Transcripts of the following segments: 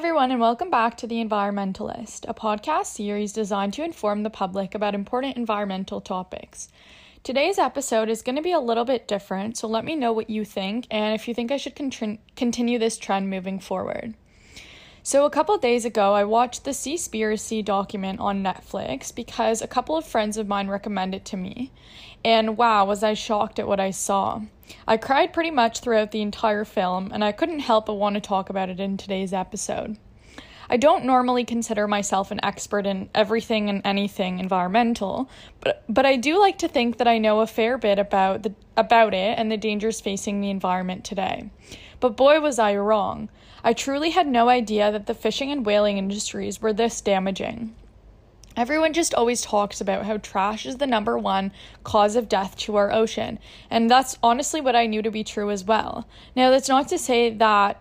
everyone, and welcome back to The Environmentalist, a podcast series designed to inform the public about important environmental topics. Today's episode is going to be a little bit different, so let me know what you think and if you think I should con- continue this trend moving forward. So, a couple days ago, I watched the Seaspiracy document on Netflix because a couple of friends of mine recommended it to me. And wow, was I shocked at what I saw. I cried pretty much throughout the entire film, and I couldn't help but want to talk about it in today's episode. I don't normally consider myself an expert in everything and anything environmental, but but I do like to think that I know a fair bit about the about it and the dangers facing the environment today. But boy was I wrong. I truly had no idea that the fishing and whaling industries were this damaging. Everyone just always talks about how trash is the number one cause of death to our ocean, and that's honestly what I knew to be true as well. Now, that's not to say that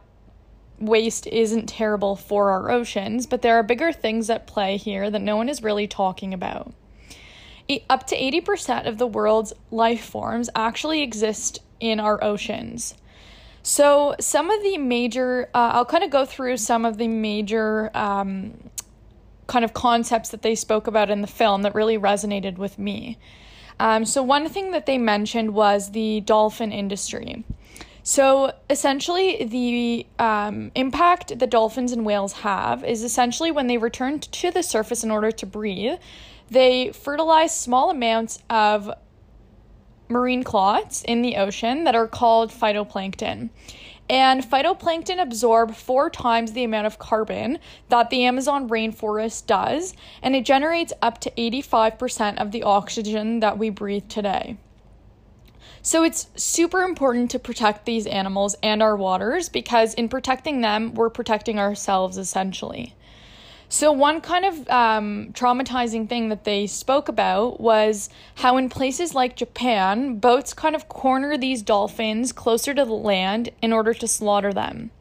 waste isn't terrible for our oceans, but there are bigger things at play here that no one is really talking about. Up to 80% of the world's life forms actually exist in our oceans. So, some of the major, uh, I'll kind of go through some of the major um, kind of concepts that they spoke about in the film that really resonated with me. Um, so, one thing that they mentioned was the dolphin industry. So, essentially, the um, impact that dolphins and whales have is essentially when they return to the surface in order to breathe, they fertilize small amounts of marine clots in the ocean that are called phytoplankton. And phytoplankton absorb four times the amount of carbon that the Amazon rainforest does, and it generates up to 85% of the oxygen that we breathe today. So it's super important to protect these animals and our waters because in protecting them, we're protecting ourselves essentially. So, one kind of um, traumatizing thing that they spoke about was how in places like Japan, boats kind of corner these dolphins closer to the land in order to slaughter them.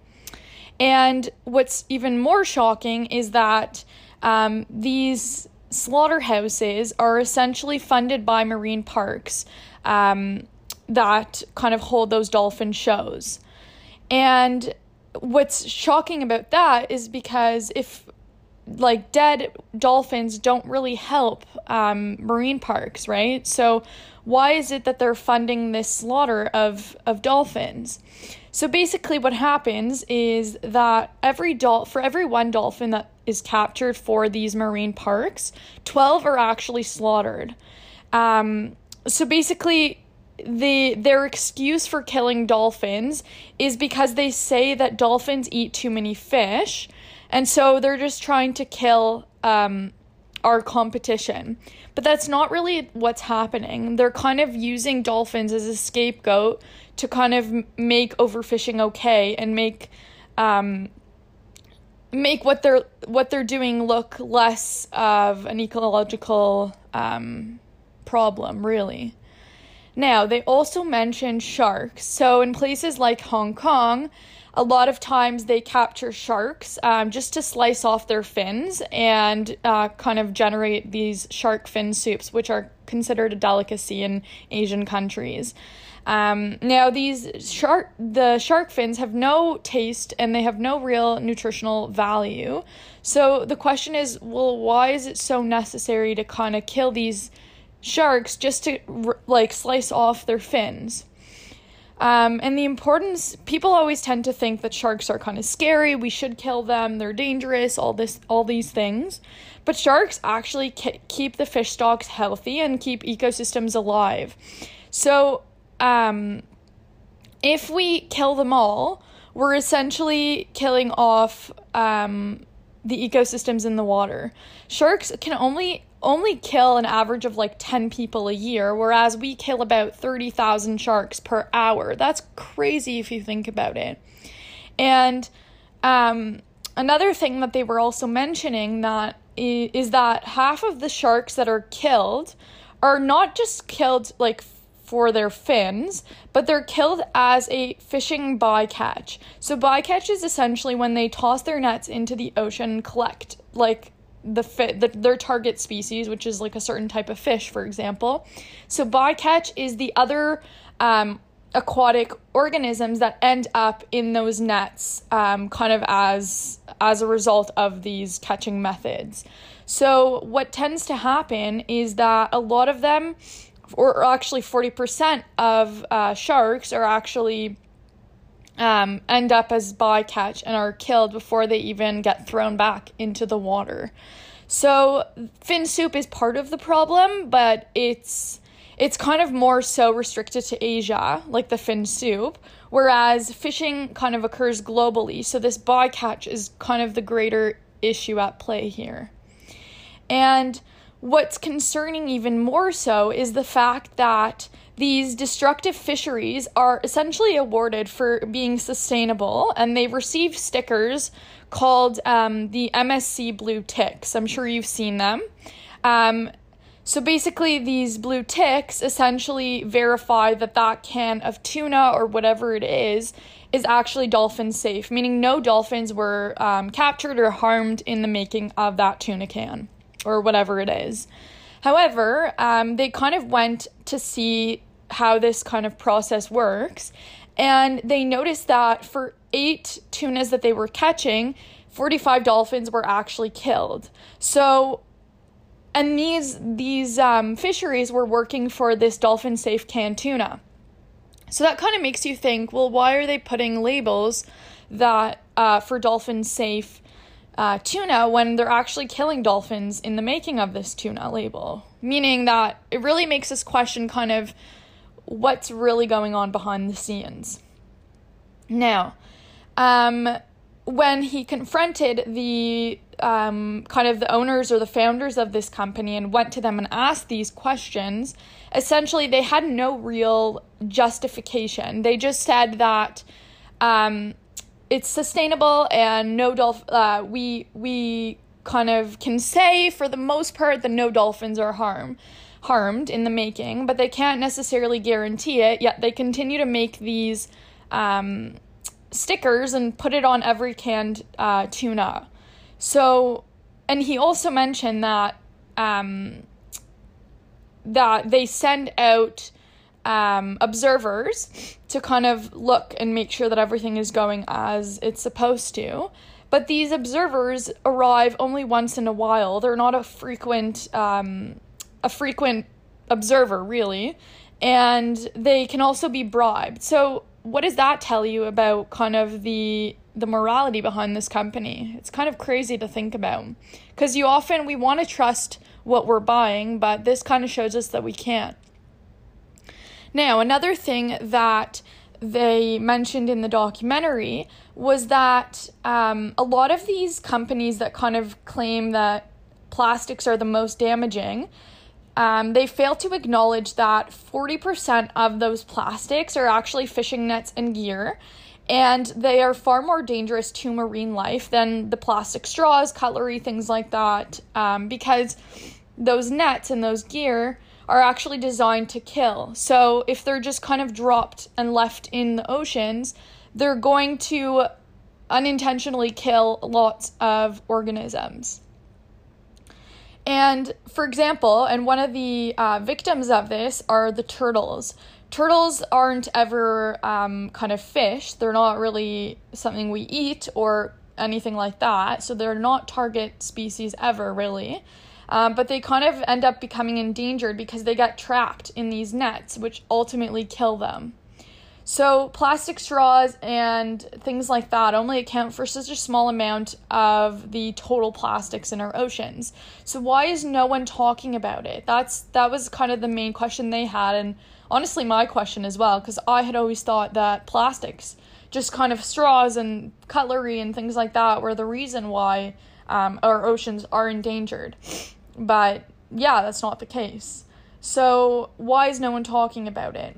And what's even more shocking is that um, these slaughterhouses are essentially funded by marine parks um, that kind of hold those dolphin shows. And what's shocking about that is because if like dead dolphins don't really help um, marine parks, right? So why is it that they're funding this slaughter of of dolphins? So basically, what happens is that every dol- for every one dolphin that is captured for these marine parks, twelve are actually slaughtered. Um, so basically, the their excuse for killing dolphins is because they say that dolphins eat too many fish and so they're just trying to kill um, our competition. But that's not really what's happening. They're kind of using dolphins as a scapegoat to kind of make overfishing okay and make um, make what they're what they're doing look less of an ecological um, problem, really. Now, they also mentioned sharks. So, in places like Hong Kong, a lot of times they capture sharks um, just to slice off their fins and uh, kind of generate these shark fin soups, which are considered a delicacy in Asian countries. Um, now these shark the shark fins have no taste and they have no real nutritional value. So the question is, well, why is it so necessary to kind of kill these sharks just to like slice off their fins? Um, and the importance, people always tend to think that sharks are kind of scary, we should kill them, they're dangerous, all this, all these things. But sharks actually keep the fish stocks healthy and keep ecosystems alive. So, um, if we kill them all, we're essentially killing off um, the ecosystems in the water. Sharks can only only kill an average of like 10 people a year, whereas we kill about 30,000 sharks per hour. That's crazy if you think about it. And um, another thing that they were also mentioning that is that half of the sharks that are killed are not just killed like for their fins, but they're killed as a fishing bycatch. So bycatch is essentially when they toss their nets into the ocean and collect like the fit the, their target species, which is like a certain type of fish, for example. So bycatch is the other um, aquatic organisms that end up in those nets, um, kind of as as a result of these catching methods. So, what tends to happen is that a lot of them, or actually 40% of uh, sharks, are actually um, end up as bycatch and are killed before they even get thrown back into the water. So, fin soup is part of the problem, but it's it's kind of more so restricted to Asia, like the fin soup, whereas fishing kind of occurs globally. So this bycatch is kind of the greater issue at play here. And what's concerning even more so is the fact that these destructive fisheries are essentially awarded for being sustainable and they receive stickers called um, the MSC blue ticks. I'm sure you've seen them. Um, so basically, these blue ticks essentially verify that that can of tuna or whatever it is is actually dolphin safe, meaning no dolphins were um, captured or harmed in the making of that tuna can or whatever it is. However, um, they kind of went to see how this kind of process works, and they noticed that for eight tunas that they were catching, 45 dolphins were actually killed. So and these these um, fisheries were working for this dolphin safe canned tuna. So that kind of makes you think, well, why are they putting labels that uh, for dolphin safe uh, tuna when they're actually killing dolphins in the making of this tuna label? Meaning that it really makes us question kind of what's really going on behind the scenes. Now, um, when he confronted the um, kind of the owners or the founders of this company and went to them and asked these questions, essentially they had no real justification. They just said that um, it's sustainable and no dolph- uh, we we kind of can say for the most part that no dolphins are harm harmed in the making, but they can't necessarily guarantee it. Yet they continue to make these. Um, stickers and put it on every canned uh, tuna. So, and he also mentioned that um, that they send out um, observers to kind of look and make sure that everything is going as it's supposed to. But these observers arrive only once in a while. They're not a frequent um, a frequent observer, really, and they can also be bribed. So what does that tell you about kind of the the morality behind this company? It's kind of crazy to think about because you often we want to trust what we're buying, but this kind of shows us that we can't. Now, another thing that they mentioned in the documentary was that um, a lot of these companies that kind of claim that plastics are the most damaging um, they fail to acknowledge that 40% of those plastics are actually fishing nets and gear, and they are far more dangerous to marine life than the plastic straws, cutlery, things like that, um, because those nets and those gear are actually designed to kill. So if they're just kind of dropped and left in the oceans, they're going to unintentionally kill lots of organisms. And for example, and one of the uh, victims of this are the turtles. Turtles aren't ever um, kind of fish, they're not really something we eat or anything like that. So they're not target species ever, really. Um, but they kind of end up becoming endangered because they get trapped in these nets, which ultimately kill them. So, plastic straws and things like that only account for such a small amount of the total plastics in our oceans. So, why is no one talking about it? That's that was kind of the main question they had and honestly my question as well because I had always thought that plastics, just kind of straws and cutlery and things like that were the reason why um, our oceans are endangered. But yeah, that's not the case. So, why is no one talking about it?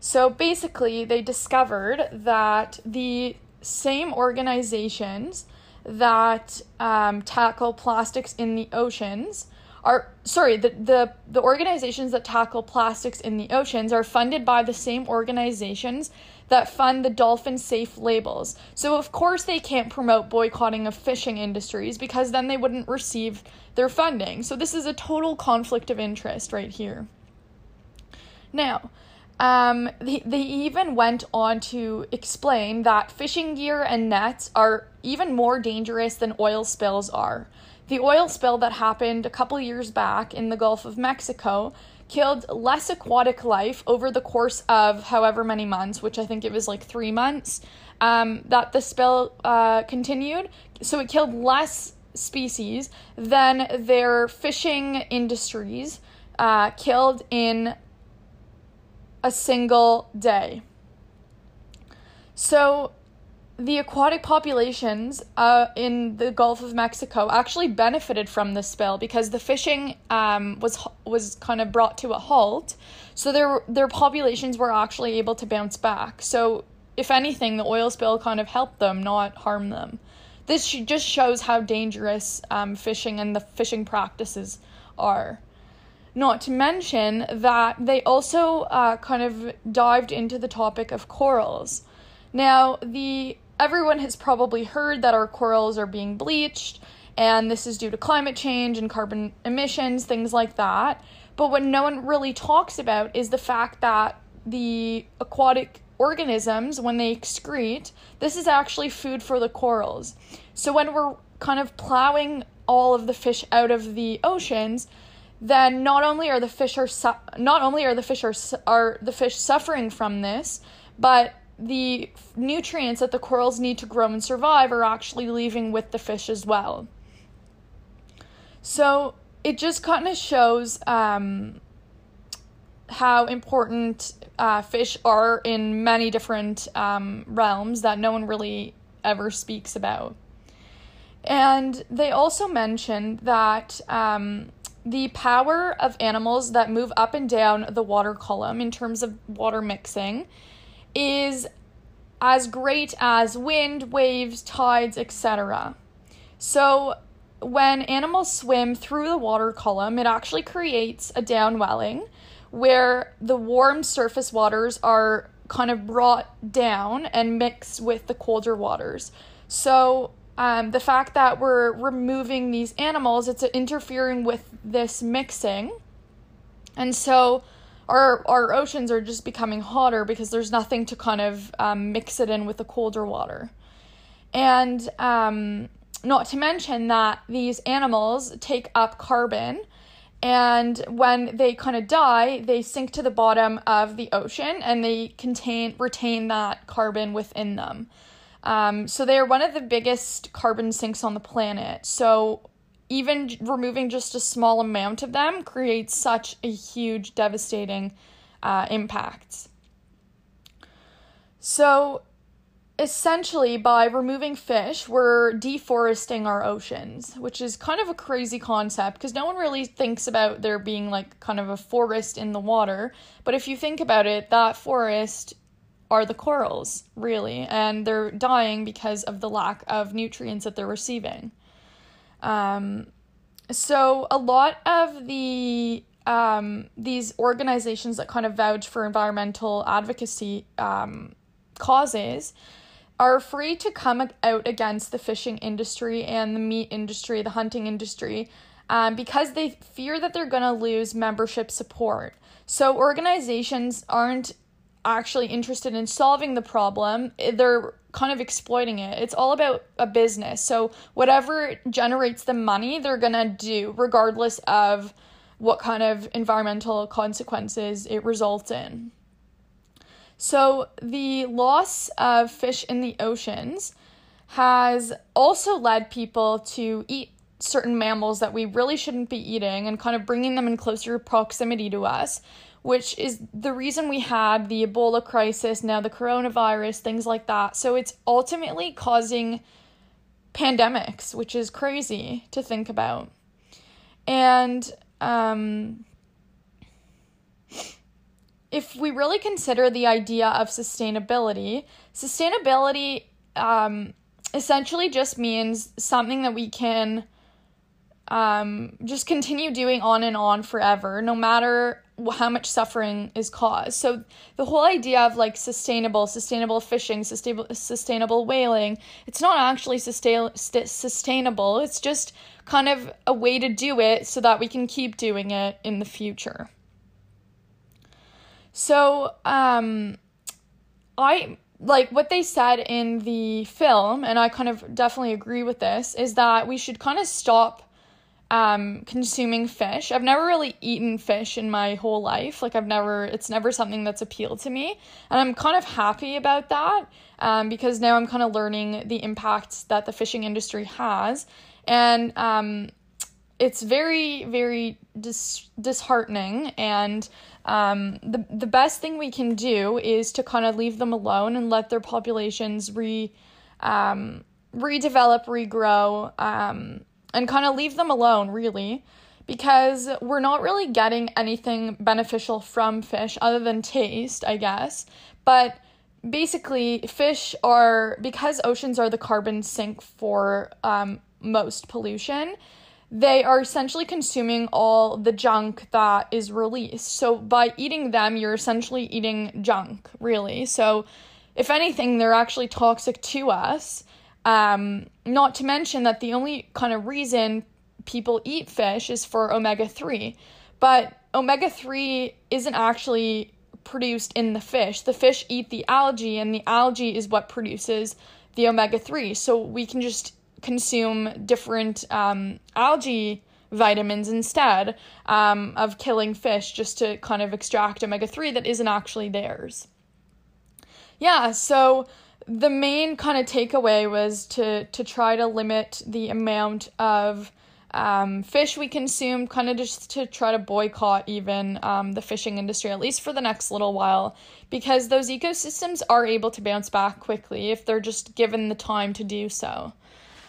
So basically, they discovered that the same organizations that um, tackle plastics in the oceans are sorry the, the the organizations that tackle plastics in the oceans are funded by the same organizations that fund the dolphin safe labels. So of course they can't promote boycotting of fishing industries because then they wouldn't receive their funding. So this is a total conflict of interest right here. Now Um, they, they even went on to explain that fishing gear and nets are even more dangerous than oil spills are. The oil spill that happened a couple years back in the Gulf of Mexico killed less aquatic life over the course of however many months, which I think it was like three months, um, that the spill uh, continued. So it killed less species than their fishing industries uh, killed in a single day. So, the aquatic populations uh, in the Gulf of Mexico actually benefited from the spill because the fishing um, was was kind of brought to a halt. So their their populations were actually able to bounce back. So if anything, the oil spill kind of helped them, not harm them. This just shows how dangerous um, fishing and the fishing practices are. Not to mention that they also uh, kind of dived into the topic of corals. Now, the everyone has probably heard that our corals are being bleached, and this is due to climate change and carbon emissions, things like that. But what no one really talks about is the fact that the aquatic organisms, when they excrete, this is actually food for the corals. So when we're kind of plowing all of the fish out of the oceans, then not only are the fish are su- not only are the fish are, su- are the fish suffering from this, but the nutrients that the corals need to grow and survive are actually leaving with the fish as well. So it just kind of shows um, how important uh, fish are in many different um, realms that no one really ever speaks about. And they also mentioned that um, the power of animals that move up and down the water column in terms of water mixing is as great as wind, waves, tides, etc. So, when animals swim through the water column, it actually creates a downwelling where the warm surface waters are kind of brought down and mixed with the colder waters. So, um, the fact that we're removing these animals, it's interfering with this mixing. And so our, our oceans are just becoming hotter because there's nothing to kind of um, mix it in with the colder water. And um, not to mention that these animals take up carbon and when they kind of die they sink to the bottom of the ocean and they contain retain that carbon within them um, so they are one of the biggest carbon sinks on the planet. So even removing just a small amount of them creates such a huge, devastating uh, impact. So essentially, by removing fish, we're deforesting our oceans, which is kind of a crazy concept because no one really thinks about there being like kind of a forest in the water. But if you think about it, that forest are the corals, really, and they're dying because of the lack of nutrients that they're receiving. Um, so a lot of the um, these organizations that kind of vouch for environmental advocacy um, causes are free to come out against the fishing industry and the meat industry, the hunting industry, um, because they fear that they're going to lose membership support. So organizations aren't actually interested in solving the problem, eh, they're kind of exploiting it. It's all about a business. So whatever generates the money, they're going to do regardless of what kind of environmental consequences it results in. So the loss of fish in the oceans has also led people to eat certain mammals that we really shouldn't be eating and kind of bringing them in closer proximity to us which is the reason we had the Ebola crisis, now the coronavirus, things like that. So it's ultimately causing pandemics, which is crazy to think about. And um, if we really consider the idea of sustainability, sustainability um, essentially just means something that we can um, just continue doing on and on forever, no matter how much suffering is caused. So the whole idea of like sustainable, sustainable fishing, sustainable, sustainable whaling, it's not actually sustain, st- sustainable. It's just kind of a way to do it so that we can keep doing it in the future. So, um, I like what they said in the film, and I kind of definitely agree with this, is that we should kind of stop um, consuming fish. I've never really eaten fish in my whole life. Like, I've never, it's never something that's appealed to me. And I'm kind of happy about that um, because now I'm kind of learning the impacts that the fishing industry has. And um, it's very, very dis- disheartening. And um, the, the best thing we can do is to kind of leave them alone and let their populations re, um, redevelop, regrow. Um, and kind of leave them alone, really, because we're not really getting anything beneficial from fish other than taste, I guess. But basically, fish are, because oceans are the carbon sink for um, most pollution, they are essentially consuming all the junk that is released. So by eating them, you're essentially eating junk, really. So if anything, they're actually toxic to us. Um, not to mention that the only kind of reason people eat fish is for omega 3. But omega 3 isn't actually produced in the fish. The fish eat the algae, and the algae is what produces the omega 3. So we can just consume different um, algae vitamins instead um, of killing fish just to kind of extract omega 3 that isn't actually theirs. Yeah, so the main kind of takeaway was to to try to limit the amount of um, fish we consume, kind of just to try to boycott even um, the fishing industry, at least for the next little while, because those ecosystems are able to bounce back quickly if they're just given the time to do so.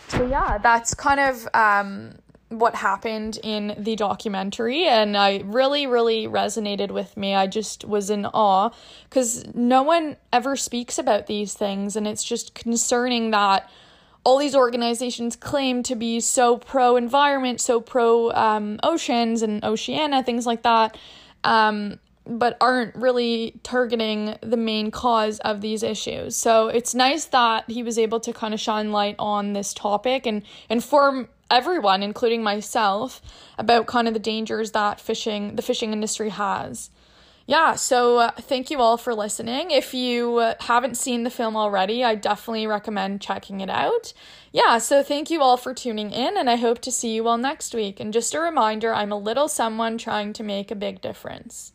So, yeah, that's kind of um, what happened in the documentary and I really really resonated with me. I just was in awe cuz no one ever speaks about these things and it's just concerning that all these organizations claim to be so pro environment, so pro um, oceans and Oceana, things like that, um, but aren't really targeting the main cause of these issues. So it's nice that he was able to kind of shine light on this topic and inform everyone, including myself, about kind of the dangers that fishing, the fishing industry has. Yeah, so uh, thank you all for listening. If you uh, haven't seen the film already, I definitely recommend checking it out. Yeah, so thank you all for tuning in, and I hope to see you all next week. And just a reminder I'm a little someone trying to make a big difference.